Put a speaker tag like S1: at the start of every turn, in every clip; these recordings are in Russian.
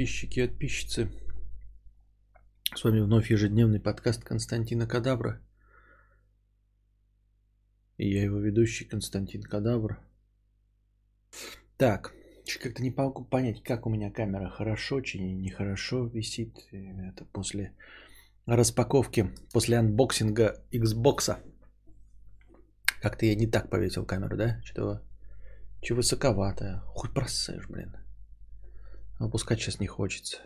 S1: Подписчики и подписчицы. С вами вновь ежедневный подкаст Константина Кадавра. И я его ведущий Константин Кадавр. Так, как-то не могу понять, как у меня камера хорошо, очень нехорошо висит. Это после распаковки, после unboxing а Xbox. Как-то я не так повесил камеру, да? Что-то че высоковато. Хуй просышь, блин. Опускать сейчас не хочется.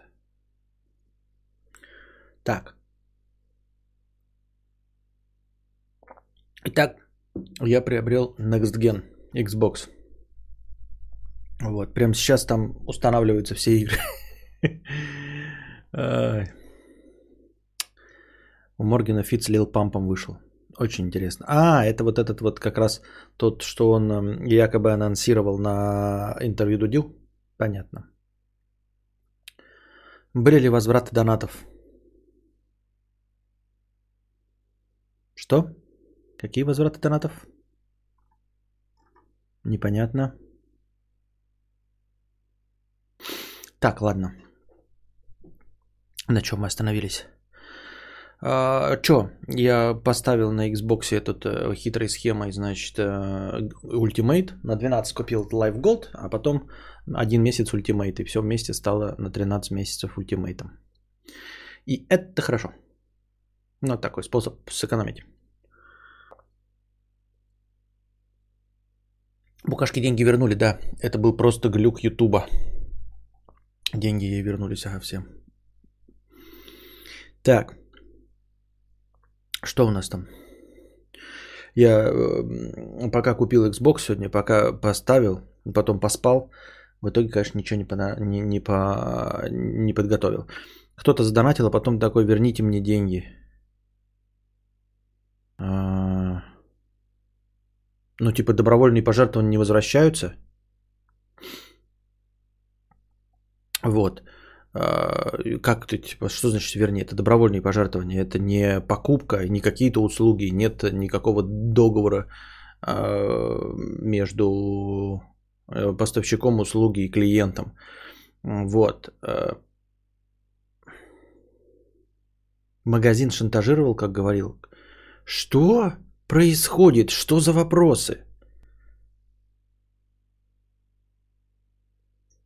S1: Так. Итак, я приобрел Next Gen Xbox. Вот, прямо сейчас там устанавливаются все игры. У Моргена Фит Лил Пампом вышел. Очень интересно. А, это вот этот вот как раз тот, что он якобы анонсировал на интервью Дудил. Понятно. Были ли возвраты донатов? Что? Какие возвраты донатов? Непонятно. Так, ладно. На чем мы остановились? А, чё, я поставил на Xbox этот э, хитрой схемой, значит, э, Ultimate. На 12 купил Live Gold, а потом один месяц Ultimate. И все вместе стало на 13 месяцев Ultimate. И это хорошо. Ну, такой способ сэкономить. Букашки деньги вернули, да. Это был просто глюк Ютуба. Деньги ей вернулись, ага, всем. Так. Что у нас там? Я э, пока купил Xbox сегодня, пока поставил, потом поспал, в итоге, конечно, ничего не, по, не, не, по, не подготовил. Кто-то задонатил, а потом такой, верните мне деньги. А, ну, типа, добровольные пожертвования не возвращаются. Вот. А, как ты, типа, что значит верни? Это добровольные пожертвования, это не покупка, не какие-то услуги, нет никакого договора а, между э, поставщиком услуги и клиентом. Вот. Магазин шантажировал, как говорил. Что происходит? Что за вопросы?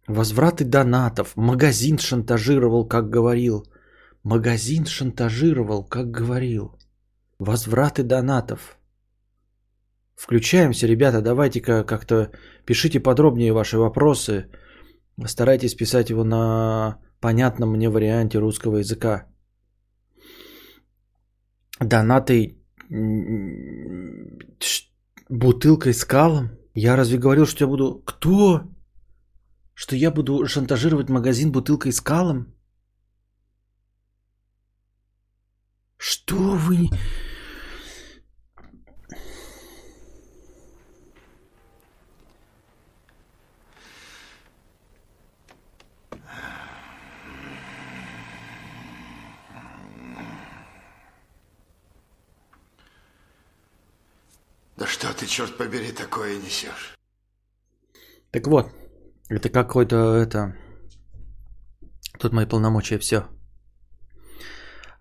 S1: Возвраты донатов. Магазин шантажировал, как говорил. Магазин шантажировал, как говорил. Возвраты донатов. Включаемся, ребята, давайте-ка как-то пишите подробнее ваши вопросы. Старайтесь писать его на понятном мне варианте русского языка. Донаты бутылкой с калом? Я разве говорил, что я буду... Кто? Что я буду шантажировать магазин бутылкой с калом? Что вы...
S2: Да что ты, черт побери, такое несешь?
S1: Так вот, это какой-то это... Тут мои полномочия, все.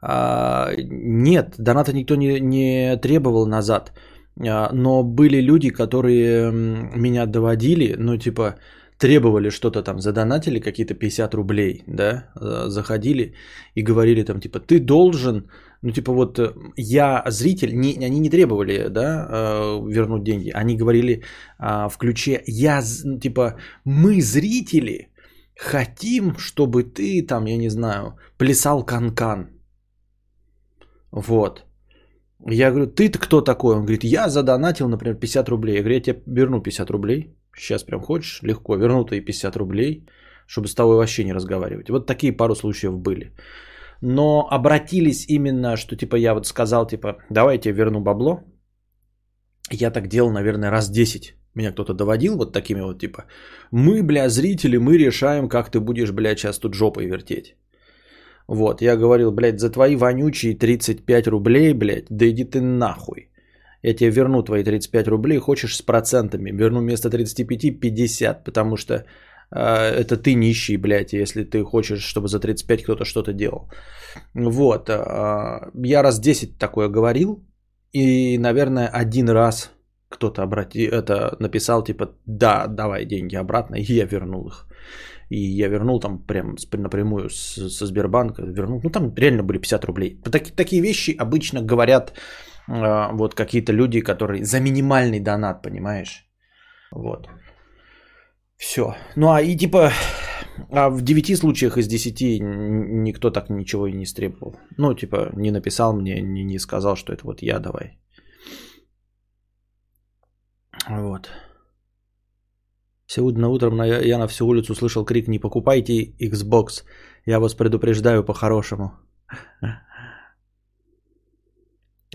S1: А, нет, доната никто не, не требовал назад. А, но были люди, которые меня доводили, ну типа требовали что-то там, задонатили какие-то 50 рублей, да, а, заходили и говорили там типа, ты должен, ну типа вот э, я зритель, не, они не требовали, да, э, вернуть деньги, они говорили в ключе, я, ну, типа, мы зрители хотим, чтобы ты там, я не знаю, плясал канкан, вот. Я говорю, ты-то кто такой? Он говорит, я задонатил, например, 50 рублей. Я говорю, я тебе верну 50 рублей. Сейчас прям хочешь? Легко. Верну твои 50 рублей, чтобы с тобой вообще не разговаривать. Вот такие пару случаев были. Но обратились именно, что типа я вот сказал, типа, давайте верну бабло. Я так делал, наверное, раз 10. Меня кто-то доводил вот такими вот, типа, мы, бля, зрители, мы решаем, как ты будешь, бля, сейчас тут жопой вертеть. Вот, я говорил, блядь, за твои вонючие 35 рублей, блядь, да иди ты нахуй. Я тебе верну твои 35 рублей, хочешь с процентами, верну вместо 35 50, потому что это ты нищий, блядь, если ты хочешь, чтобы за 35 кто-то что-то делал. Вот. Я раз 10 такое говорил, и, наверное, один раз кто-то обрати, это написал, типа, да, давай деньги обратно, и я вернул их. И я вернул там прям напрямую со Сбербанка, вернул, ну там реально были 50 рублей. Так, такие вещи обычно говорят э, вот какие-то люди, которые за минимальный донат, понимаешь? Вот. Все. Ну а и типа а в 9 случаях из 10 никто так ничего и не стребовал. Ну, типа, не написал мне, не, не сказал, что это вот я, давай. Вот. Сегодня утром я на всю улицу слышал крик «Не покупайте Xbox, я вас предупреждаю по-хорошему».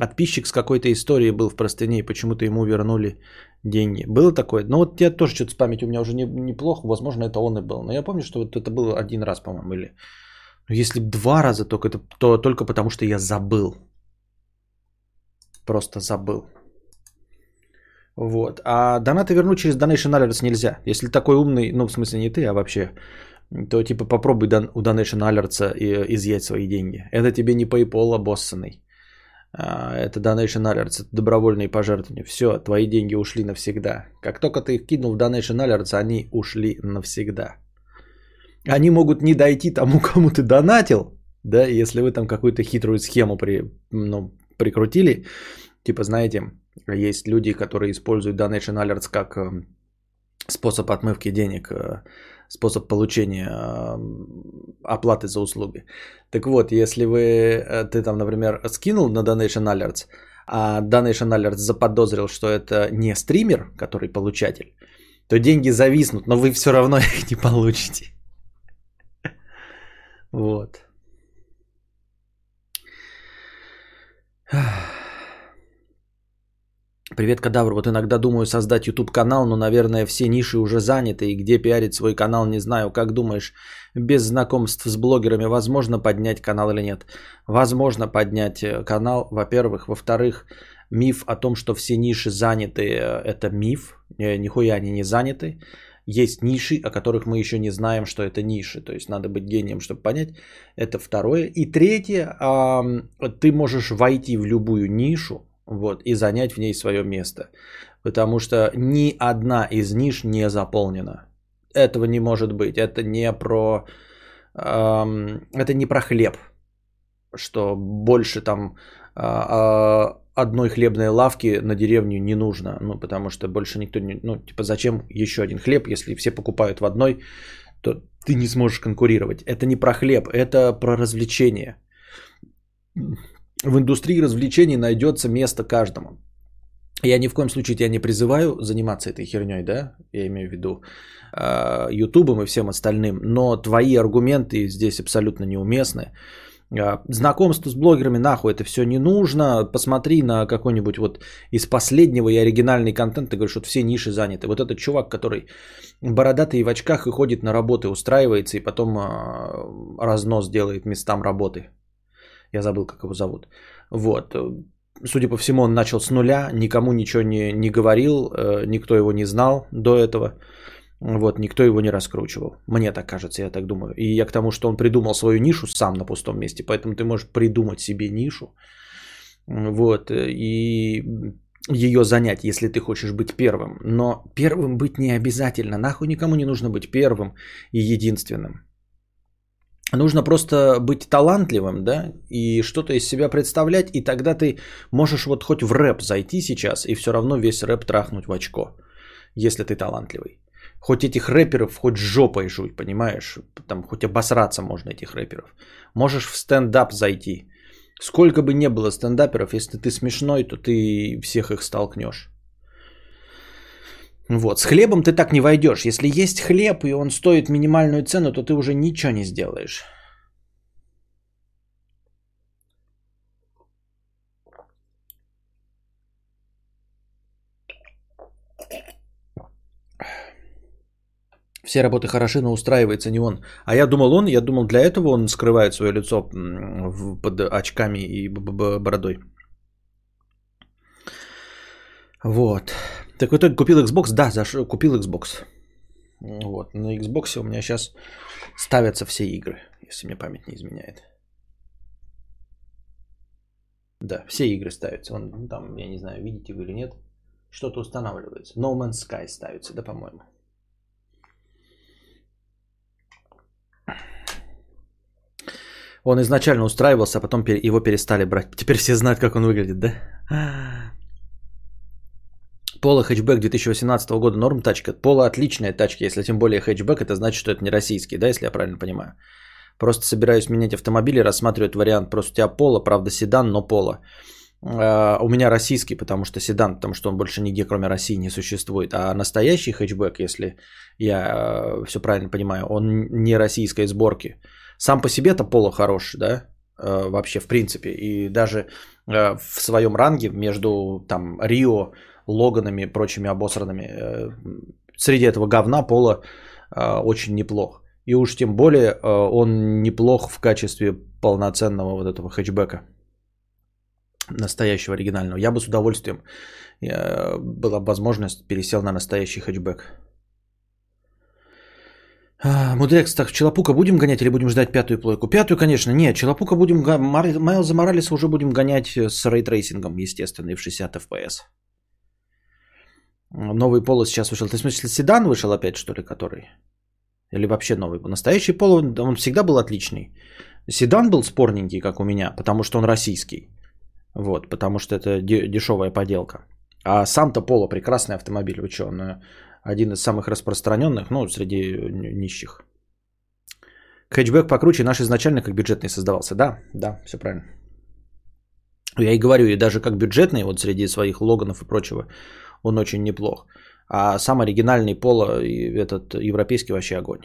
S1: Подписчик с какой-то историей был в простыне, и почему-то ему вернули деньги. Было такое? Ну вот я тоже что-то с памятью у меня уже не, неплохо, возможно, это он и был. Но я помню, что вот это было один раз, по-моему, или... Ну, если два раза, только это, то только потому, что я забыл. Просто забыл. Вот. А донаты вернуть через Donation Alerts нельзя. Если такой умный, ну в смысле не ты, а вообще, то типа попробуй у Donation Alerts изъять свои деньги. Это тебе не PayPal обоссанный. А, это Donation Alerts, это добровольные пожертвования. Все, твои деньги ушли навсегда. Как только ты их кинул в Donation Alerts, они ушли навсегда. Они могут не дойти тому, кому ты донатил, да, если вы там какую-то хитрую схему при, ну, прикрутили. Типа, знаете, есть люди, которые используют Donation Alerts как э, способ отмывки денег, э, способ получения э, оплаты за услуги. Так вот, если вы, ты там, например, скинул на Donation Alerts, а Donation Alerts заподозрил, что это не стример, который получатель, то деньги зависнут, но вы все равно их не получите. Вот. Привет, кадавр. Вот иногда думаю создать YouTube канал, но, наверное, все ниши уже заняты. И где пиарить свой канал, не знаю. Как думаешь, без знакомств с блогерами возможно поднять канал или нет? Возможно поднять э, канал, во-первых. Во-вторых, миф о том, что все ниши заняты, э, это миф. Э, нихуя они не заняты. Есть ниши, о которых мы еще не знаем, что это ниши. То есть надо быть гением, чтобы понять. Это второе. И третье, ты можешь войти в любую нишу, вот, и занять в ней свое место. Потому что ни одна из ниш не заполнена. Этого не может быть. Это не про, эм, это не про хлеб, что больше там э, одной хлебной лавки на деревню не нужно. Ну, потому что больше никто не... Ну, типа, зачем еще один хлеб, если все покупают в одной, то ты не сможешь конкурировать. Это не про хлеб, это про развлечение в индустрии развлечений найдется место каждому. Я ни в коем случае тебя не призываю заниматься этой херней, да, я имею в виду а, Ютубом и всем остальным, но твои аргументы здесь абсолютно неуместны. А, знакомство с блогерами нахуй это все не нужно. Посмотри на какой-нибудь вот из последнего и оригинальный контент. Ты говоришь, вот все ниши заняты. Вот этот чувак, который бородатый и в очках и ходит на работы, устраивается и потом а, разнос делает местам работы. Я забыл, как его зовут. Вот. Судя по всему, он начал с нуля, никому ничего не, не говорил, э, никто его не знал до этого. Вот, никто его не раскручивал. Мне так кажется, я так думаю. И я к тому, что он придумал свою нишу сам на пустом месте, поэтому ты можешь придумать себе нишу. Вот, и ее занять, если ты хочешь быть первым. Но первым быть не обязательно. Нахуй никому не нужно быть первым и единственным. Нужно просто быть талантливым, да, и что-то из себя представлять, и тогда ты можешь вот хоть в рэп зайти сейчас, и все равно весь рэп трахнуть в очко, если ты талантливый. Хоть этих рэперов хоть жопой жуй, понимаешь? Там хоть обосраться можно этих рэперов. Можешь в стендап зайти. Сколько бы не было стендаперов, если ты смешной, то ты всех их столкнешь. Вот, с хлебом ты так не войдешь. Если есть хлеб, и он стоит минимальную цену, то ты уже ничего не сделаешь. Все работы хороши, но устраивается не он. А я думал он, я думал для этого он скрывает свое лицо под очками и бородой. Вот. Так в итоге купил Xbox? Да, заш... купил Xbox. Вот. На Xbox у меня сейчас ставятся все игры, если мне память не изменяет. Да, все игры ставятся. Вон, ну, там, я не знаю, видите вы или нет, что-то устанавливается. No Man's Sky ставится, да, по-моему. Он изначально устраивался, а потом его перестали брать. Теперь все знают, как он выглядит, да? Пола хэтчбэк 2018 года норм тачка. Пола отличная тачка, если тем более хэтчбэк, это значит, что это не российский, да, если я правильно понимаю. Просто собираюсь менять автомобили, рассматривать вариант. Просто у тебя Пола, правда седан, но Пола. Uh, у меня российский, потому что седан, потому что он больше нигде, кроме России, не существует. А настоящий хэтчбэк, если я uh, все правильно понимаю, он не российской сборки. Сам по себе-то Поло хорош, да, вообще в принципе. И даже в своем ранге между там Рио, Логанами и прочими обосранными, среди этого говна Поло очень неплох. И уж тем более он неплох в качестве полноценного вот этого хэтчбека настоящего оригинального. Я бы с удовольствием, э, была возможность, пересел на настоящий хэтчбэк. А, Мудрекс, так, Челопука будем гонять или будем ждать пятую плойку? Пятую, конечно, нет. Челопука будем... Майлза Моралеса уже будем гонять с ray tracing ом, естественно, и в 60 FPS. Новый поло сейчас вышел. Ты в смысле седан вышел опять, что ли, который? Или вообще новый? Настоящий поло, он всегда был отличный. Седан был спорненький, как у меня, потому что он российский. Вот, потому что это дешевая поделка. А сам-то Поло прекрасный автомобиль, вы что, он э, один из самых распространенных, ну, среди нищих. Хэтчбэк покруче наш изначально как бюджетный создавался. Да, да, все правильно. Я и говорю, и даже как бюджетный, вот среди своих логанов и прочего, он очень неплох. А сам оригинальный Поло, этот европейский вообще огонь.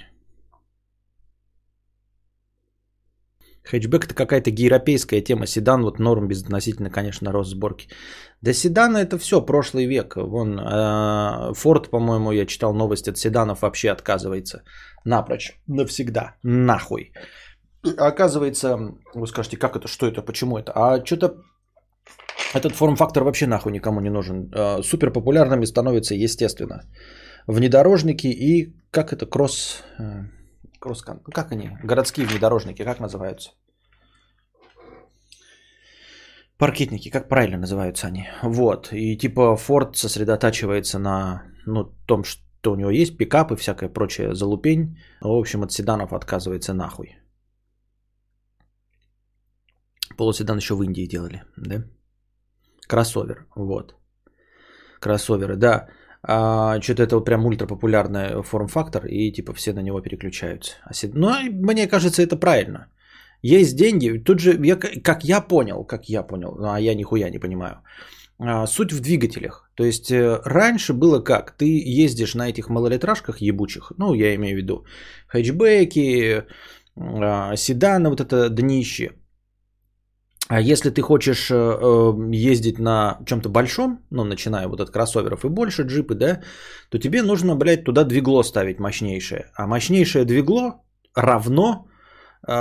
S1: Хэтчбэк это какая-то европейская тема. Седан вот норм безотносительно, конечно, рост сборки. Да седана это все, прошлый век. Вон, Форд, по-моему, я читал новость от седанов вообще отказывается. Напрочь, навсегда, нахуй. Оказывается, вы скажете, как это, что это, почему это? А что-то этот форм-фактор вообще нахуй никому не нужен. Супер популярными становятся, естественно, внедорожники и как это, кросс... Кросскан. Как они? Городские внедорожники, как называются? Паркетники, как правильно называются они? Вот. И типа Ford сосредотачивается на ну, том, что у него есть, пикап и всякая прочая залупень. В общем, от седанов отказывается нахуй. Полуседан еще в Индии делали, да? Кроссовер, вот. Кроссоверы, да а, что-то это вот прям ультрапопулярный форм-фактор, и типа все на него переключаются. Но мне кажется, это правильно. Есть деньги, тут же, я, как я понял, как я понял, ну, а я нихуя не понимаю, а, суть в двигателях. То есть э, раньше было как? Ты ездишь на этих малолитражках ебучих, ну я имею в виду хэтчбеки, а, седаны, вот это днище, а если ты хочешь э, э, ездить на чем-то большом, ну, начиная вот от кроссоверов и больше, джипы, да, то тебе нужно, блядь, туда двигло ставить мощнейшее. А мощнейшее двигло равно э,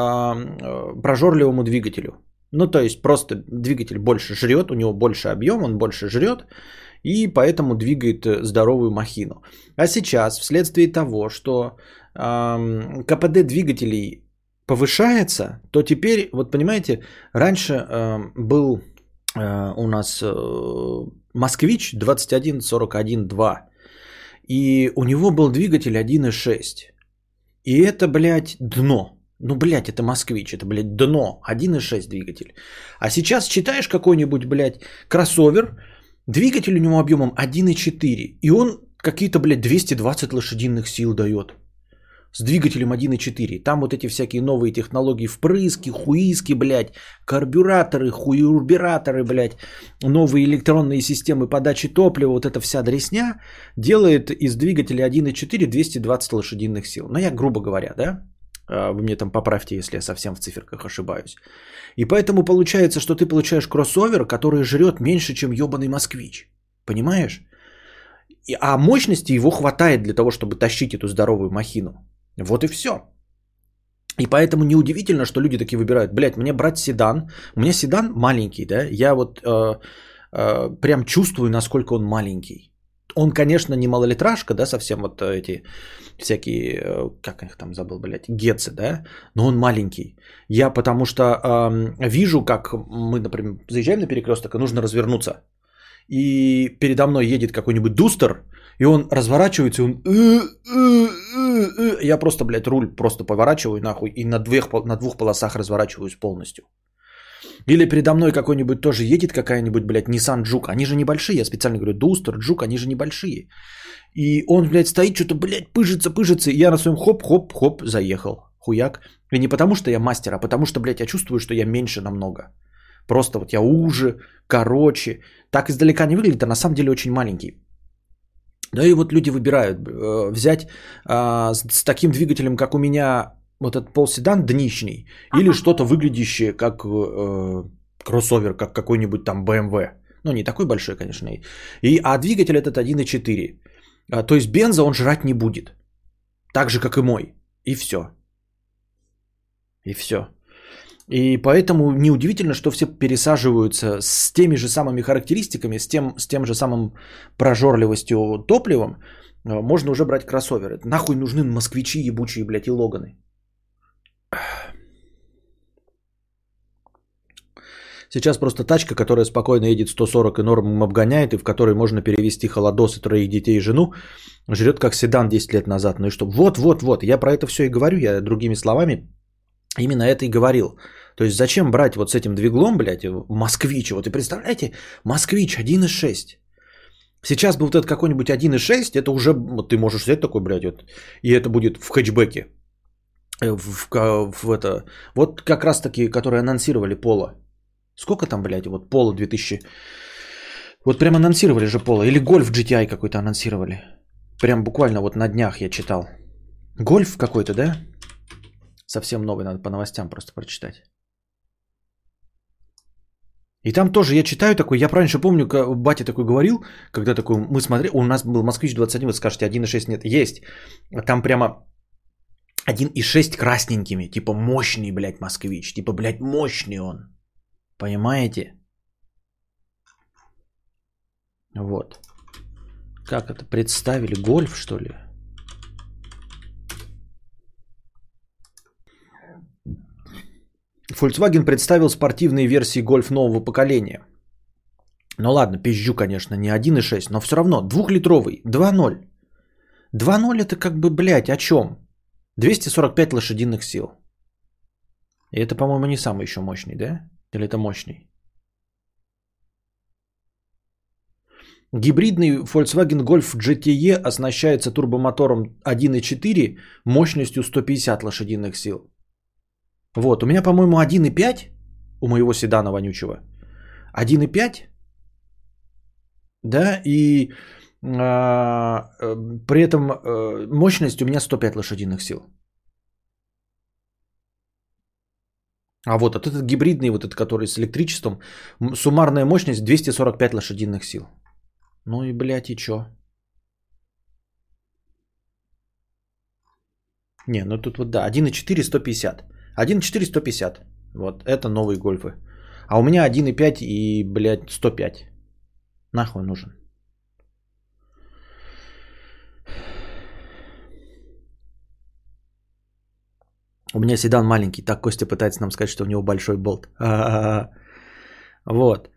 S1: прожорливому двигателю. Ну, то есть просто двигатель больше жрет, у него больше объем, он больше жрет, и поэтому двигает здоровую махину. А сейчас, вследствие того, что э, КПД двигателей повышается, то теперь, вот понимаете, раньше э, был э, у нас э, Москвич 2141-2, и у него был двигатель 1.6. И это, блядь, дно. Ну, блядь, это москвич, это, блядь, дно. 1.6 двигатель. А сейчас читаешь какой-нибудь, блядь, кроссовер, двигатель у него объемом 1.4, и он какие-то, блядь, 220 лошадиных сил дает с двигателем 1.4. Там вот эти всякие новые технологии впрыски, хуиски, блядь, карбюраторы, хуюрбираторы, блядь, новые электронные системы подачи топлива, вот эта вся дресня делает из двигателя 1.4 220 лошадиных сил. Ну, я грубо говоря, да? А, вы мне там поправьте, если я совсем в циферках ошибаюсь. И поэтому получается, что ты получаешь кроссовер, который жрет меньше, чем ебаный москвич. Понимаешь? А мощности его хватает для того, чтобы тащить эту здоровую махину. Вот и все. И поэтому неудивительно, что люди такие выбирают, блядь, мне брать седан. У меня седан маленький, да, я вот э, э, прям чувствую, насколько он маленький. Он, конечно, не малолитражка, да, совсем вот эти всякие, э, как их там забыл, блядь, гецы, да, но он маленький. Я потому что э, вижу, как мы, например, заезжаем на перекресток, и нужно развернуться. И передо мной едет какой-нибудь дустер, и он разворачивается, и он... Я просто, блядь, руль просто поворачиваю нахуй, и на двух, на двух полосах разворачиваюсь полностью. Или передо мной какой-нибудь тоже едет какая-нибудь, блядь, Nissan Juke. Они же небольшие, я специально говорю, Дустер, Juke, они же небольшие. И он, блядь, стоит, что-то, блядь, пыжится, пыжится. И я на своем хоп-хоп-хоп заехал. Хуяк. И не потому, что я мастер, а потому, что, блядь, я чувствую, что я меньше намного. Просто вот я уже, короче. Так издалека не выглядит, а на самом деле очень маленький. Да и вот люди выбирают э, взять э, с, с таким двигателем, как у меня, вот этот полседан днищный, или что-то выглядящее как э, кроссовер, как какой-нибудь там BMW. Ну, не такой большой, конечно. И, а двигатель этот 1.4. А, то есть бенза он жрать не будет. Так же, как и мой. И все. И все. И поэтому неудивительно, что все пересаживаются с теми же самыми характеристиками, с тем, с тем же самым прожорливостью топливом. А, можно уже брать кроссоверы. Нахуй нужны москвичи ебучие, блядь, и логаны. Сейчас просто тачка, которая спокойно едет 140 и норму обгоняет, и в которой можно перевести холодос и троих детей и жену, жрет как седан 10 лет назад. Ну и что? Вот, вот, вот. Я про это все и говорю. Я другими словами именно это и говорил. То есть зачем брать вот с этим двиглом, блядь, москвич? Вот и представляете, москвич 1.6. Сейчас бы вот этот какой-нибудь 1.6, это уже, вот ты можешь взять такой, блядь, вот, и это будет в хэтчбеке. Э, в, в, в это, вот как раз таки, которые анонсировали Пола. Сколько там, блядь, вот Пола 2000... Вот прям анонсировали же Пола. Или Гольф GTI какой-то анонсировали. Прям буквально вот на днях я читал. Гольф какой-то, да? Совсем новый, надо по новостям просто прочитать. И там тоже я читаю такой, я раньше помню, батя такой говорил, когда такой, мы смотрели, у нас был Москвич 21, вы скажете, 1.6 нет, есть. Там прямо 1.6 красненькими, типа мощный, блядь, москвич, типа, блядь, мощный он. Понимаете? Вот. Как это представили? Гольф, что ли? Volkswagen представил спортивные версии Golf нового поколения. Ну ладно, пизжу, конечно, не 1.6, но все равно двухлитровый, 2.0. 2.0 это как бы, блядь, о чем? 245 лошадиных сил. И это, по-моему, не самый еще мощный, да? Или это мощный? Гибридный Volkswagen Golf GTE оснащается турбомотором 1.4 мощностью 150 лошадиных сил. Вот, у меня, по-моему, 1.5 у моего седана вонючего. 1.5, да, и а, э, при этом э, мощность у меня 105 лошадиных сил. А вот, этот гибридный, вот этот, который с электричеством, суммарная мощность 245 лошадиных сил. Ну и, блядь, и чё? Не, ну тут вот да, 1.4 150. 1.4 150. Вот, это новые гольфы. А у меня 1.5 и, блядь, 105. Нахуй нужен. У меня седан маленький. Так Костя пытается нам сказать, что у него большой болт. Вот.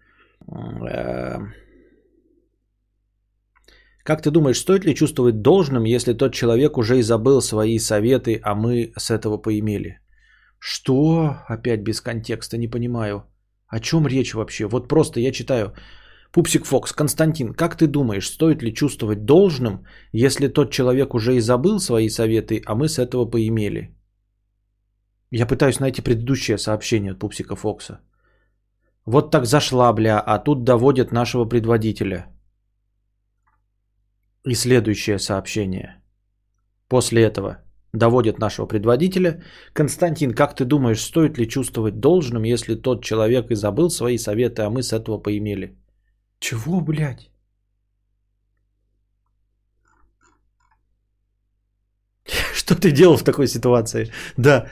S1: Как ты думаешь, стоит ли чувствовать должным, если тот человек уже и забыл свои советы, а мы с этого поимели? Что? Опять без контекста, не понимаю. О чем речь вообще? Вот просто я читаю. Пупсик Фокс, Константин, как ты думаешь, стоит ли чувствовать должным, если тот человек уже и забыл свои советы, а мы с этого поимели? Я пытаюсь найти предыдущее сообщение от Пупсика Фокса. Вот так зашла, бля, а тут доводят нашего предводителя. И следующее сообщение. После этого доводят нашего предводителя. Константин, как ты думаешь, стоит ли чувствовать должным, если тот человек и забыл свои советы, а мы с этого поимели? Чего, блядь? Что ты делал в такой ситуации? Да,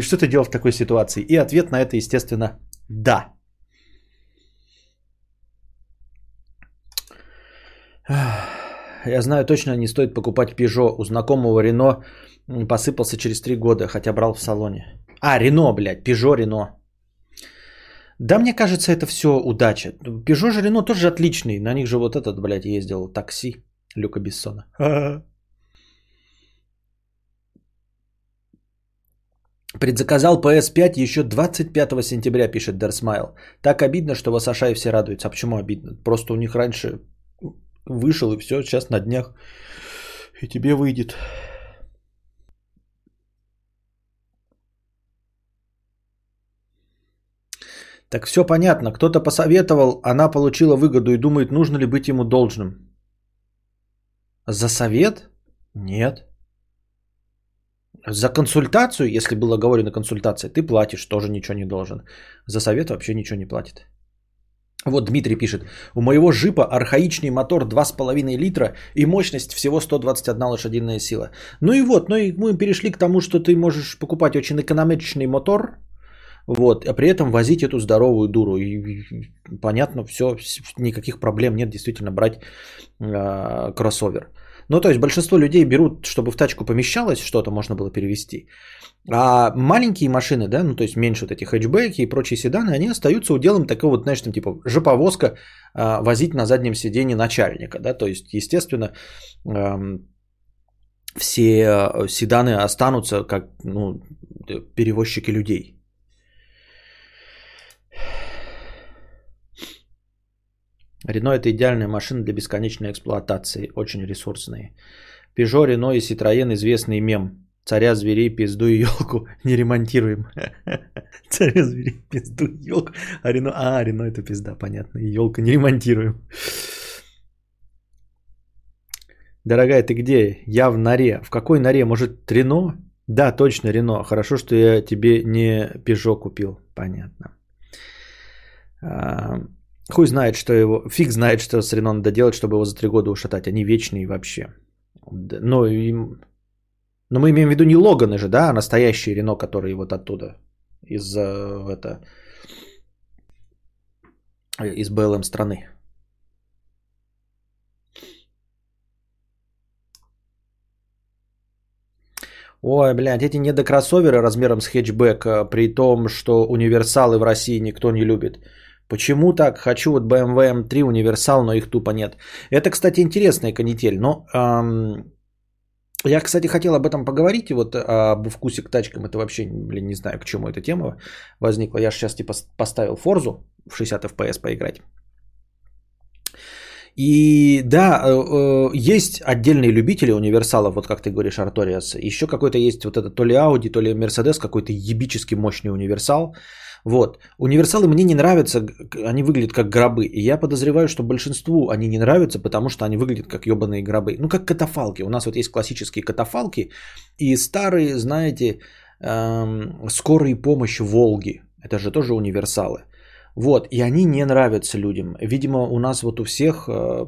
S1: что ты делал в такой ситуации? И ответ на это, естественно, да. Я знаю точно, не стоит покупать Peugeot. У знакомого Рено посыпался через три года, хотя брал в салоне. А, Рено, блядь, Peugeot, Рено. Да, мне кажется, это все удача. Peugeot же Рено тоже отличный. На них же вот этот, блядь, ездил такси Люка Бессона. Предзаказал PS5 еще 25 сентября, пишет Дерсмайл. Так обидно, что в Асашае все радуются. А почему обидно? Просто у них раньше вышел и все, сейчас на днях и тебе выйдет. Так все понятно. Кто-то посоветовал, она получила выгоду и думает, нужно ли быть ему должным. За совет? Нет. За консультацию, если было оговорено консультация, ты платишь, тоже ничего не должен. За совет вообще ничего не платит. Вот Дмитрий пишет. У моего джипа архаичный мотор 2,5 литра и мощность всего 121 лошадиная сила. Ну и вот, ну и мы перешли к тому, что ты можешь покупать очень экономичный мотор, вот, а при этом возить эту здоровую дуру. И, понятно, все, никаких проблем нет действительно брать э, кроссовер. Ну, то есть большинство людей берут, чтобы в тачку помещалось что-то, можно было перевести. А маленькие машины, да, ну то есть меньше вот эти хэтчбеки и прочие седаны, они остаются уделом такого вот, знаешь, там типа жоповозка а, возить на заднем сиденье начальника, да, то есть, естественно, эм, все э, седаны останутся как ну, перевозчики людей. Рено это идеальная машина для бесконечной эксплуатации, очень ресурсные. Peugeot, Рено и Citroën известный мем. Царя зверей, пизду и елку не ремонтируем. Царя зверей, пизду и елку. А Рено, а, Рено это пизда, понятно. И елку не ремонтируем. Дорогая, ты где? Я в норе. В какой норе? Может, Рено? Да, точно, Рено. Хорошо, что я тебе не Пежо купил. Понятно. Хуй знает, что его... Фиг знает, что с Рено надо делать, чтобы его за три года ушатать. Они вечные вообще. Но им... Но мы имеем в виду не Логаны же, да, а настоящие Рено, которые вот оттуда, из это, из БЛМ страны. Ой, блядь, эти недокроссоверы размером с хэтчбэк, а, при том, что универсалы в России никто не любит. Почему так? Хочу вот BMW M3 универсал, но их тупо нет. Это, кстати, интересная канитель, но эм, я, кстати, хотел об этом поговорить, и вот об вкусе к тачкам, это вообще, блин, не знаю, к чему эта тема возникла. Я сейчас типа поставил Форзу в 60 FPS поиграть. И да, э, э, есть отдельные любители универсалов, вот как ты говоришь, Арториас. Еще какой-то есть вот это то ли Audi, то ли Mercedes, какой-то ебически мощный универсал. Вот. Универсалы мне не нравятся, они выглядят как гробы. И я подозреваю, что большинству они не нравятся, потому что они выглядят как ебаные гробы. Ну, как катафалки. У нас вот есть классические катафалки и старые, знаете, эм, скорые помощи Волги. Это же тоже универсалы. Вот, и они не нравятся людям. Видимо, у нас вот у всех э,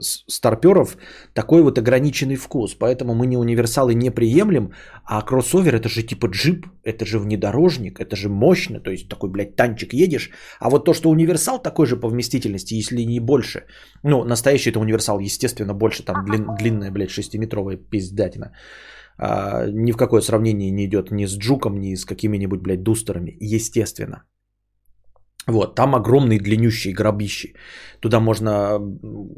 S1: старперов такой вот ограниченный вкус. Поэтому мы не универсалы не приемлем, а кроссовер это же типа джип, это же внедорожник, это же мощно. То есть такой, блядь, танчик едешь. А вот то, что универсал такой же по вместительности, если не больше. Ну, настоящий это универсал, естественно, больше. Там длин, длинная, блядь, шестиметровая пиздатина. А, ни в какое сравнение не идет ни с джуком, ни с какими-нибудь, блядь, дустерами. Естественно. Вот, там огромные длиннющие гробищи. Туда можно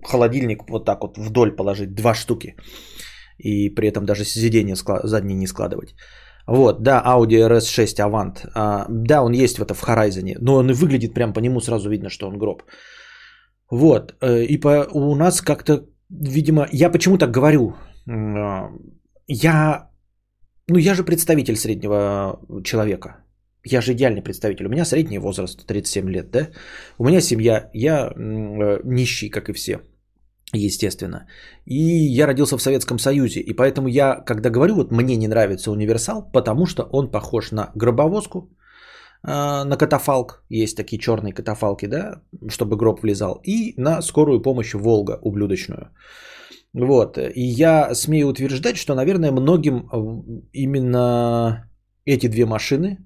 S1: холодильник вот так вот вдоль положить, два штуки. И при этом даже сиденье задние не складывать. Вот, да, Audi RS6 Avant. А, да, он есть в это в Horizon, но он и выглядит прям по нему сразу видно, что он гроб. Вот, э, и по, у нас как-то, видимо, я почему так говорю? А, я, ну я же представитель среднего человека, я же идеальный представитель. У меня средний возраст 37 лет, да? У меня семья, я э, нищий, как и все, естественно. И я родился в Советском Союзе. И поэтому я, когда говорю, вот мне не нравится универсал, потому что он похож на гробовозку, э, на катафалк, есть такие черные катафалки, да, чтобы гроб влезал, и на скорую помощь Волга ублюдочную. Вот, и я смею утверждать, что, наверное, многим э, именно эти две машины,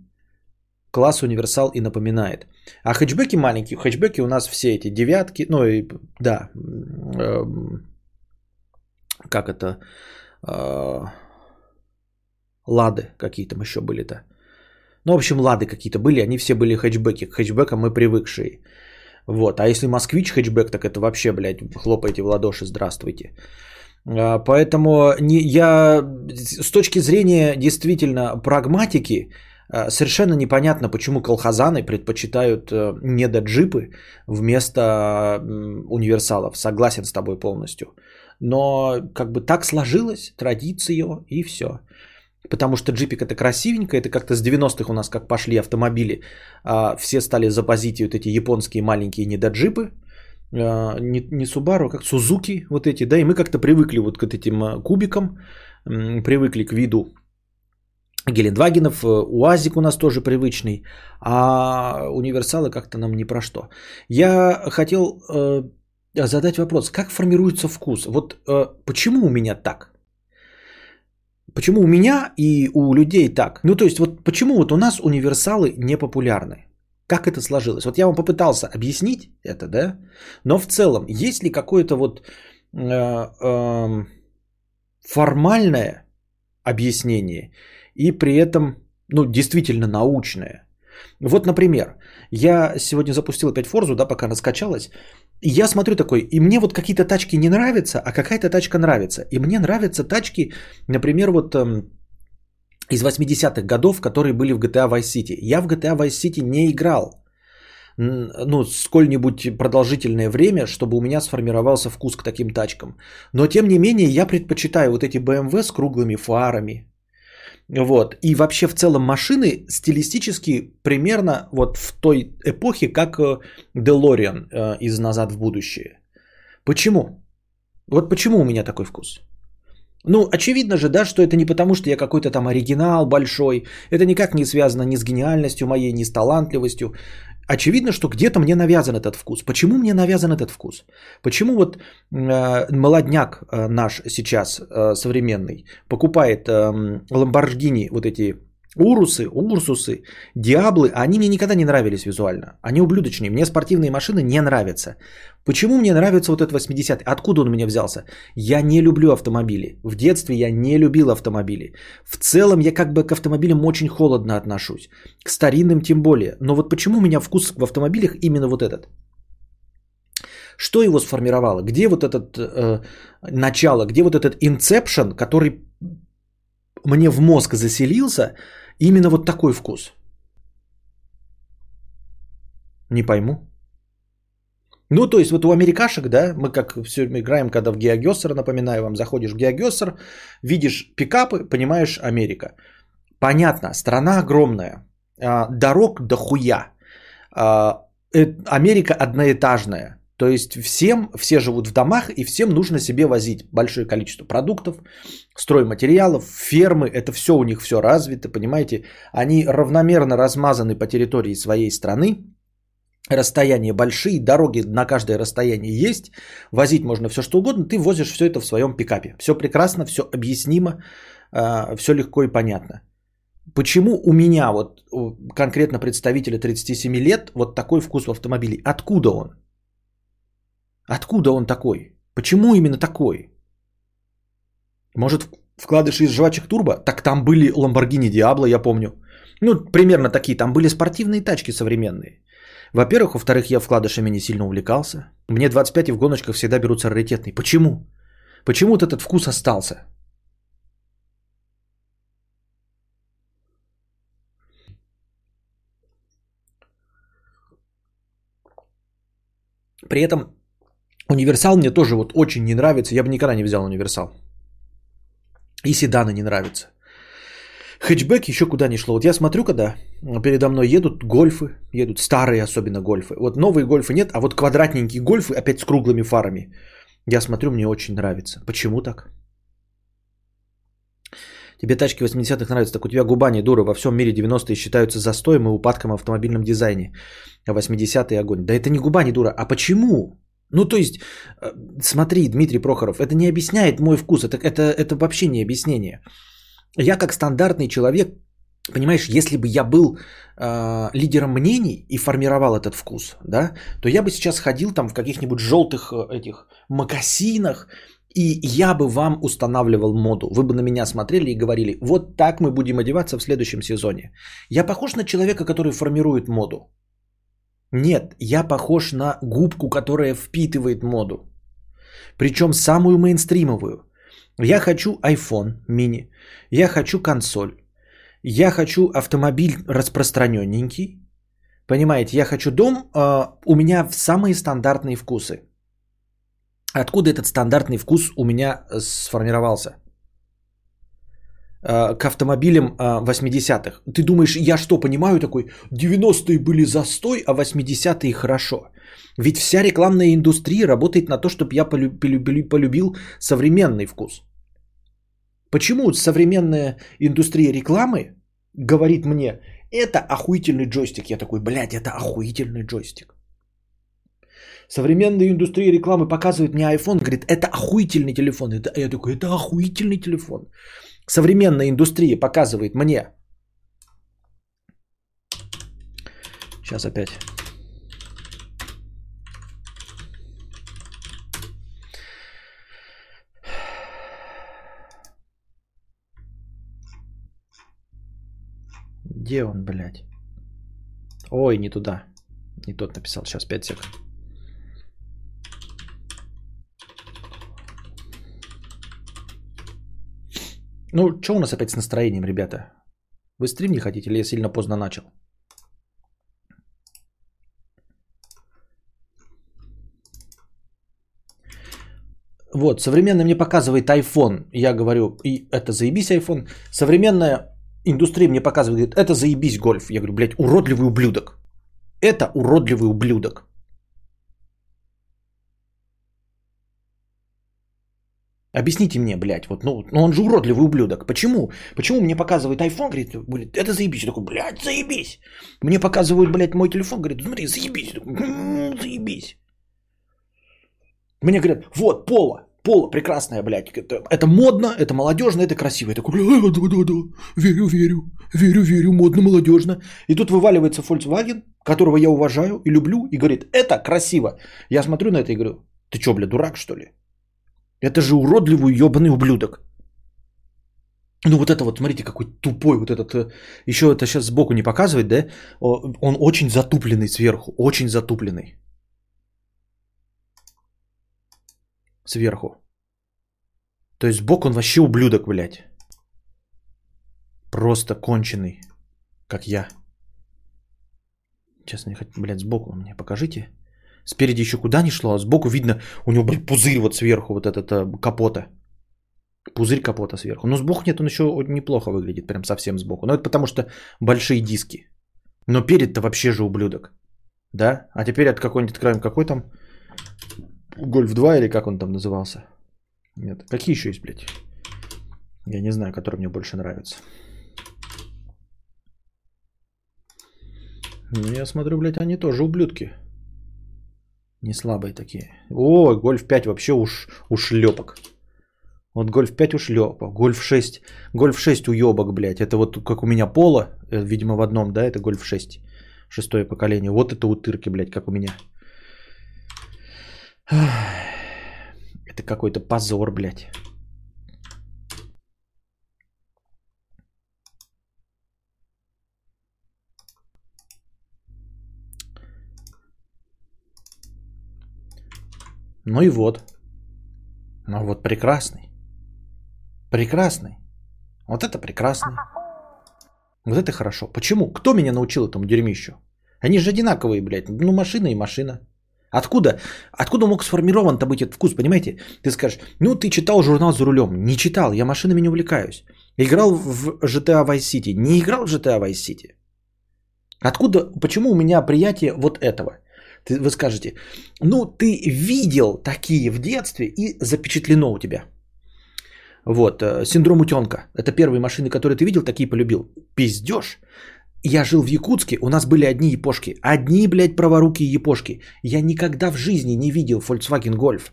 S1: класс универсал и напоминает. А хэтчбеки маленькие, хэтчбеки у нас все эти девятки, ну и да, эм, как это, э, лады какие там еще были-то. Ну, в общем, лады какие-то были, они все были хэтчбеки. К хэтчбекам мы привыкшие. Вот. А если москвич хэтчбек, так это вообще, блядь, хлопайте в ладоши, здравствуйте. А, поэтому не, я с точки зрения действительно прагматики, совершенно непонятно, почему колхозаны предпочитают э, недоджипы вместо универсалов. Согласен с тобой полностью. Но как бы так сложилось, традиция и все. Потому что джипик это красивенько, это как-то с 90-х у нас как пошли автомобили. А, все стали запозить вот эти японские маленькие недоджипы. Не, не Subaru, а как Suzuki вот эти, да, и мы как-то привыкли вот к этим кубикам, привыкли к виду Гелендвагенов, э, УАЗик у нас тоже привычный, а универсалы как-то нам не про что. Я хотел э, задать вопрос, как формируется вкус? Вот э, почему у меня так? Почему у меня и у людей так? Ну, то есть, вот почему вот у нас универсалы не популярны? Как это сложилось? Вот я вам попытался объяснить это, да? Но в целом, есть ли какое-то вот э, э, формальное объяснение и при этом, ну, действительно научное? Вот, например, я сегодня запустил опять Форзу, да, пока она скачалась, и я смотрю такой, и мне вот какие-то тачки не нравятся, а какая-то тачка нравится. И мне нравятся тачки, например, вот эм, из 80-х годов, которые были в GTA Vice City. Я в GTA Vice City не играл ну, сколь-нибудь продолжительное время, чтобы у меня сформировался вкус к таким тачкам. Но, тем не менее, я предпочитаю вот эти BMW с круглыми фарами, вот. И вообще в целом машины стилистически примерно вот в той эпохе, как э, э, из «Назад в будущее». Почему? Вот почему у меня такой вкус? Ну, очевидно же, да, что это не потому, что я какой-то там оригинал большой. Это никак не связано ни с гениальностью моей, ни с талантливостью. Очевидно, что где-то мне навязан этот вкус. Почему мне навязан этот вкус? Почему вот э, молодняк э, наш сейчас э, современный покупает э, Ламборгини вот эти Урусы, Урсусы, Диаблы, они мне никогда не нравились визуально. Они ублюдочные. Мне спортивные машины не нравятся. Почему мне нравится вот этот 80-й? Откуда он у меня взялся? Я не люблю автомобили. В детстве я не любил автомобили. В целом я как бы к автомобилям очень холодно отношусь. К старинным тем более. Но вот почему у меня вкус в автомобилях именно вот этот? Что его сформировало? Где вот этот э, начало? Где вот этот инцепшн, который мне в мозг заселился, именно вот такой вкус? Не пойму. Ну, то есть вот у америкашек, да, мы как все играем, когда в Геогессер, напоминаю вам, заходишь в Геогессер, видишь пикапы, понимаешь Америка. Понятно, страна огромная, а, дорог до хуя. А, э, Америка одноэтажная. То есть всем, все живут в домах, и всем нужно себе возить большое количество продуктов, стройматериалов, фермы, это все у них все развито, понимаете? Они равномерно размазаны по территории своей страны, расстояния большие, дороги на каждое расстояние есть, возить можно все что угодно, ты возишь все это в своем пикапе. Все прекрасно, все объяснимо, а, все легко и понятно. Почему у меня, вот конкретно представителя 37 лет, вот такой вкус в автомобиле? Откуда он? Откуда он такой? Почему именно такой? Может, вкладыши из жвачек турбо? Так там были Lamborghini Diablo, я помню. Ну, примерно такие. Там были спортивные тачки современные. Во-первых, во-вторых, я вкладышами не сильно увлекался. Мне 25 и в гоночках всегда берутся раритетные. Почему? Почему вот этот вкус остался? При этом универсал мне тоже вот очень не нравится. Я бы никогда не взял универсал. И седаны не нравятся. Хэтчбэк еще куда не шло. Вот я смотрю, когда передо мной едут гольфы, едут старые особенно гольфы. Вот новые гольфы нет, а вот квадратненькие гольфы опять с круглыми фарами. Я смотрю, мне очень нравится. Почему так? Тебе тачки 80-х нравятся, так у тебя губа не дура. Во всем мире 90-е считаются застоем и упадком в автомобильном дизайне. А 80-е огонь. Да это не губа не дура. А почему? Ну, то есть, э, смотри, Дмитрий Прохоров, это не объясняет мой вкус. Это, это, это вообще не объяснение. Я как стандартный человек, понимаешь, если бы я был э, лидером мнений и формировал этот вкус, да, то я бы сейчас ходил там в каких-нибудь желтых э, этих макасинах, И я бы вам устанавливал моду. Вы бы на меня смотрели и говорили, вот так мы будем одеваться в следующем сезоне. Я похож на человека, который формирует моду? Нет, я похож на губку, которая впитывает моду. Причем самую мейнстримовую. Я хочу iPhone mini, я хочу консоль, я хочу автомобиль распространенненький, понимаете, я хочу дом, э, у меня самые стандартные вкусы. Откуда этот стандартный вкус у меня сформировался? Э, к автомобилям э, 80-х. Ты думаешь, я что, понимаю такой, 90-е были застой, а 80-е хорошо. Ведь вся рекламная индустрия работает на то, чтобы я полюбил современный вкус. Почему современная индустрия рекламы говорит мне, это охуительный джойстик. Я такой, блядь, это охуительный джойстик. Современная индустрия рекламы показывает мне iPhone, говорит, это охуительный телефон. Это, я такой, это охуительный телефон. Современная индустрия показывает мне. Сейчас опять. Где он, блядь? Ой, не туда. Не тот написал. Сейчас 5 секунд. Ну, что у нас опять с настроением, ребята? Вы стрим не хотите или я сильно поздно начал? Вот, современный мне показывает iPhone. Я говорю, и это заебись iPhone. Современная индустрия мне показывает, говорит, это заебись гольф. Я говорю, блядь, уродливый ублюдок. Это уродливый ублюдок. Объясните мне, блядь, вот, ну, ну он же уродливый ублюдок. Почему? Почему мне показывает iPhone, говорит, говорит это заебись. Я такой, блядь, заебись. Мне показывают, блядь, мой телефон, говорит, смотри, заебись. Я такой, м-м, заебись. Мне говорят, вот, Пола, Пола прекрасная, блядь. Это, это модно, это молодежно, это красиво. Я такой, да, да, да, да, верю, верю, верю, верю, модно, молодежно. И тут вываливается Volkswagen, которого я уважаю и люблю, и говорит, это красиво. Я смотрю на это и говорю, ты что, бля, дурак, что ли? Это же уродливый ебаный ублюдок. Ну вот это вот, смотрите, какой тупой вот этот, э, еще это сейчас сбоку не показывает, да? Он очень затупленный сверху, очень затупленный. Сверху. То есть сбоку он вообще ублюдок, блядь. Просто конченый, как я. Честно, не хочу, блядь, сбоку мне покажите. Спереди еще куда не шло, а сбоку видно, у него, блядь, пузырь вот сверху, вот этот э, капота. Пузырь капота сверху. Но сбоку нет, он еще неплохо выглядит, прям совсем сбоку. Но это потому что большие диски. Но перед-то вообще же ублюдок. Да? А теперь от какой-нибудь откроем, какой там Гольф 2 или как он там назывался? Нет. Какие еще есть, блядь? Я не знаю, который мне больше нравится. Ну, я смотрю, блядь, они тоже ублюдки. Не слабые такие. О, Гольф 5 вообще уж ушлепок. Вот Гольф 5 ушлепок. Гольф 6. Гольф 6 уебок, блядь. Это вот как у меня Поло, э, видимо, в одном, да, это Гольф 6. Шестое поколение. Вот это утырки, блядь, как у меня. Это какой-то позор, блядь. Ну и вот. Ну вот прекрасный. Прекрасный. Вот это прекрасный. Вот это хорошо. Почему? Кто меня научил этому дерьмищу? Они же одинаковые, блядь. Ну машина и машина. Откуда? Откуда мог сформирован-то быть этот вкус, понимаете? Ты скажешь, ну ты читал журнал за рулем. Не читал, я машинами не увлекаюсь. Играл в GTA Vice City. Не играл в GTA Vice City. Откуда, почему у меня приятие вот этого? Ты, вы скажете, ну ты видел такие в детстве и запечатлено у тебя. Вот, э, синдром утенка. Это первые машины, которые ты видел, такие полюбил. Пиздеж. Я жил в Якутске, у нас были одни япошки. Одни, блядь, праворукие япошки. Я никогда в жизни не видел Volkswagen Golf.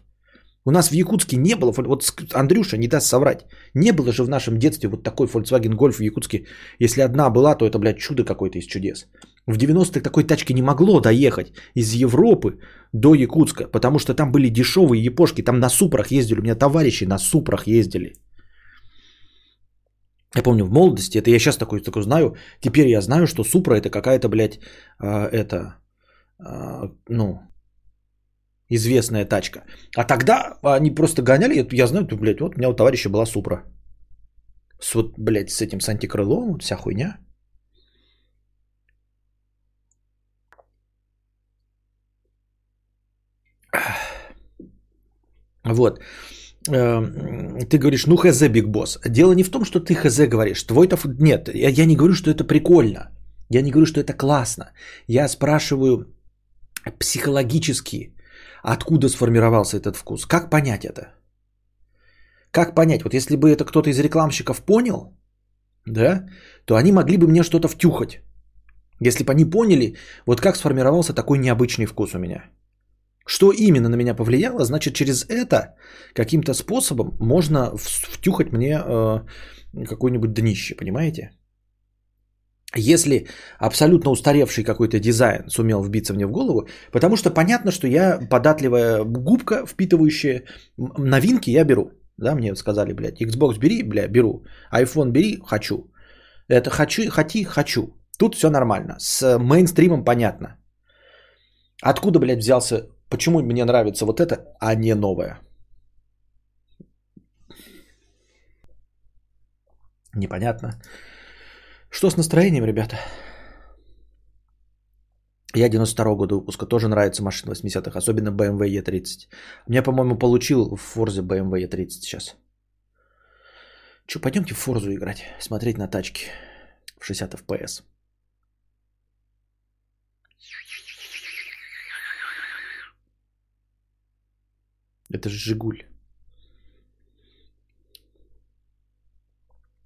S1: У нас в Якутске не было, вот Андрюша не даст соврать, не было же в нашем детстве вот такой Volkswagen Golf в Якутске. Если одна была, то это, блядь, чудо какое-то из чудес. В 90-х такой тачки не могло доехать из Европы до Якутска, потому что там были дешевые япошки, там на Супрах ездили, у меня товарищи на Супрах ездили. Я помню в молодости, это я сейчас такой, такой знаю, теперь я знаю, что Супра это какая-то, блядь, э, это, э, ну, известная тачка. А тогда они просто гоняли, я знаю, блядь, вот у меня у товарища была Супра. С вот, блядь, с этим, с антикрылом, вся хуйня. Вот. Эм, ты говоришь, ну хз, Биг Босс. Дело не в том, что ты хз говоришь. Твой-то... Нет, я, я не говорю, что это прикольно. Я не говорю, что это классно. Я спрашиваю психологически, откуда сформировался этот вкус. Как понять это? Как понять? Вот если бы это кто-то из рекламщиков понял, да, то они могли бы мне что-то втюхать. Если бы они поняли, вот как сформировался такой необычный вкус у меня. Что именно на меня повлияло, значит, через это каким-то способом можно втюхать мне э, какое-нибудь днище, понимаете? Если абсолютно устаревший какой-то дизайн сумел вбиться мне в голову, потому что понятно, что я податливая губка, впитывающая новинки, я беру. Да, мне сказали, блядь, Xbox бери, бля, беру. iPhone бери, хочу. Это хочу, хоти, хочу. Тут все нормально. С мейнстримом понятно. Откуда, блядь, взялся Почему мне нравится вот это, а не новое? Непонятно. Что с настроением, ребята? Я 92 года выпуска, тоже нравится машина 80-х, особенно BMW E30. Меня, по-моему, получил в Форзе BMW E30 сейчас. Че, пойдемте в Форзу играть, смотреть на тачки в 60 FPS. Это же Жигуль.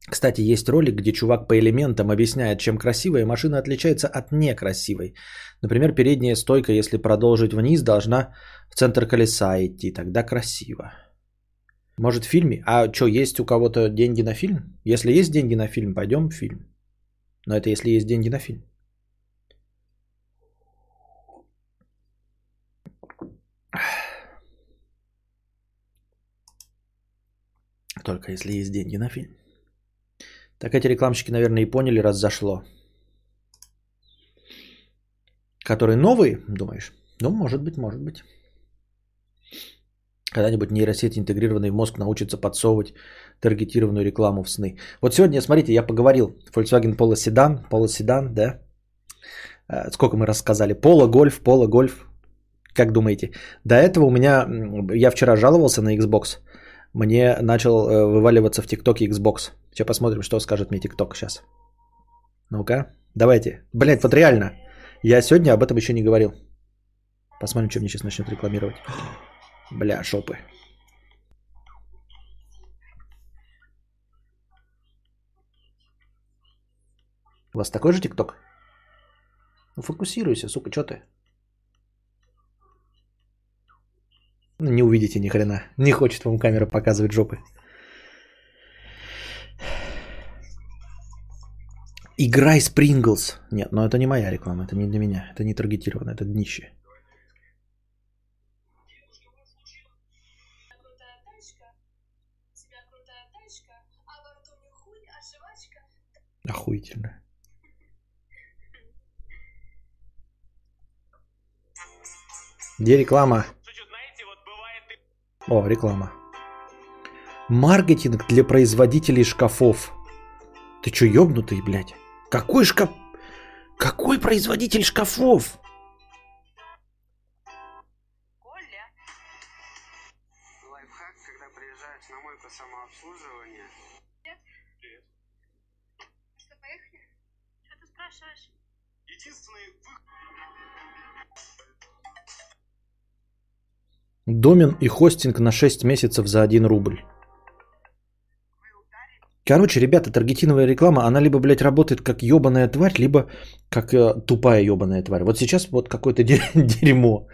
S1: Кстати, есть ролик, где чувак по элементам объясняет, чем красивая машина отличается от некрасивой. Например, передняя стойка, если продолжить вниз, должна в центр колеса идти. Тогда красиво. Может в фильме? А что, есть у кого-то деньги на фильм? Если есть деньги на фильм, пойдем в фильм. Но это если есть деньги на фильм. Только если есть деньги на фильм. Так эти рекламщики, наверное, и поняли, раз зашло. Которые новые, думаешь? Ну, может быть, может быть. Когда-нибудь нейросеть, интегрированный в мозг, научится подсовывать таргетированную рекламу в сны. Вот сегодня, смотрите, я поговорил. Volkswagen Polo Sedan, Polo Sedan, да? Э, сколько мы рассказали? Polo Golf, Polo Golf. Как думаете? До этого у меня... Я вчера жаловался на Xbox мне начал э, вываливаться в ТикТоке Xbox. Сейчас посмотрим, что скажет мне ТикТок сейчас. Ну-ка, давайте. Блять, вот реально. Я сегодня об этом еще не говорил. Посмотрим, что мне сейчас начнет рекламировать. Бля, шопы. У вас такой же ТикТок? Ну фокусируйся, сука, что ты? Не увидите ни хрена. Не хочет вам камера показывать жопы. Играй с Принглс. Нет, но это не моя реклама, это не для меня. Это не таргетировано, это днище. Охуительно. Где реклама? О, реклама. Маркетинг для производителей шкафов. Ты чё, ёбнутый, блядь? Какой шкаф? Какой производитель шкафов? Коля. Лайфхак, когда приезжаешь на мойку самообслуживания. Привет. Привет. Что, поехали? Что ты спрашиваешь? Единственный выход... Домен и хостинг на 6 месяцев за 1 рубль. Короче, ребята, таргетиновая реклама, она либо, блядь, работает как ебаная тварь, либо как э, тупая ебаная тварь. Вот сейчас вот какое-то дерьмо.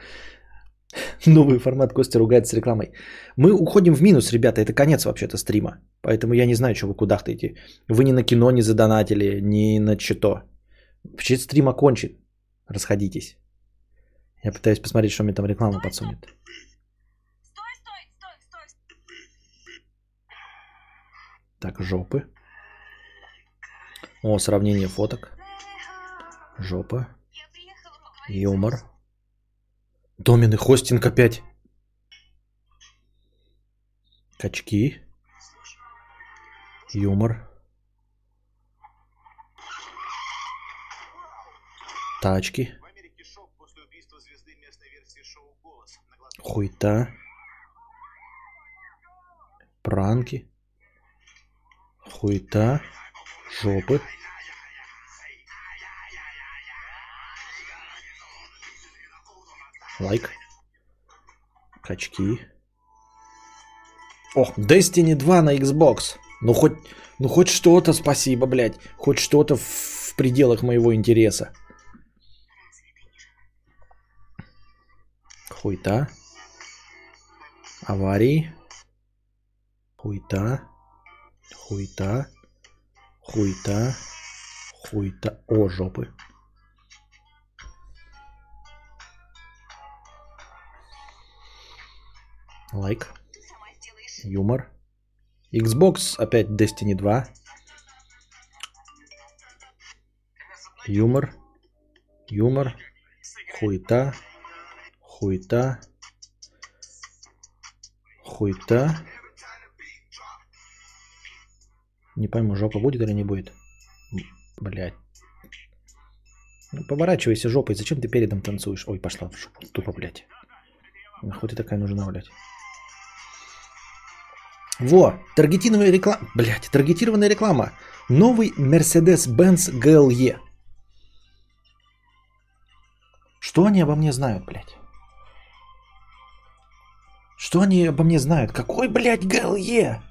S1: Новый формат Костя ругается с рекламой. Мы уходим в минус, ребята. Это конец вообще-то стрима. Поэтому я не знаю, что вы кудахтаете. Вы ни на кино не задонатили, ни на что. Вообще стрим окончен. Расходитесь. Я пытаюсь посмотреть, что мне там реклама подсунет. Так, жопы. О, сравнение фоток. Жопа. Юмор. Домен и хостинг опять. Качки. Юмор. Тачки. Хуйта. Пранки. Хуйта. Жопы. Лайк. Качки. О, Destiny 2 на Xbox. Ну хоть, ну хоть что-то, спасибо, блядь. Хоть что-то в, пределах моего интереса. Хуйта. Аварии. Хуйта. Хуйта. Хуйта. Хуйта. О, жопы. Лайк. Юмор. Xbox опять Destiny 2. Юмор. Юмор. Хуйта. Хуйта. Хуйта. Не пойму, жопа будет или не будет. Блять. Ну, поворачивайся жопой. Зачем ты передом танцуешь? Ой, пошла в жопу. Тупо, блядь. Нахуй ты такая нужна, блядь. Во, таргетированная реклама. Блядь, таргетированная реклама. Новый Mercedes-Benz GLE. Что они обо мне знают, блядь? Что они обо мне знают? Какой, блядь, GLE?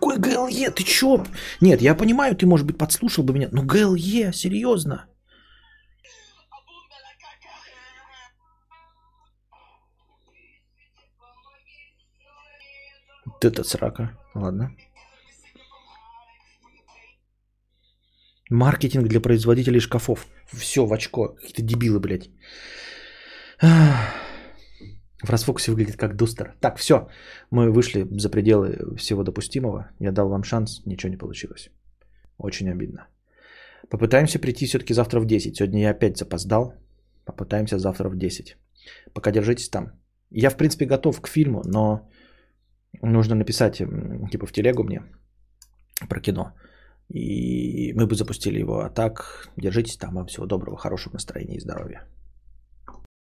S1: Какой GLE? Ты чё? Нет, я понимаю, ты, может быть, подслушал бы меня. Но GLE, серьезно? Ты-то срака. Ладно. Маркетинг для производителей шкафов. Все в очко. Какие-то дебилы, блядь. В расфокусе выглядит как дустер. Так, все. Мы вышли за пределы всего допустимого. Я дал вам шанс. Ничего не получилось. Очень обидно. Попытаемся прийти все-таки завтра в 10. Сегодня я опять запоздал. Попытаемся завтра в 10. Пока держитесь там. Я, в принципе, готов к фильму, но нужно написать, типа, в телегу мне про кино. И мы бы запустили его. А так, держитесь там. Вам всего доброго, хорошего настроения и здоровья.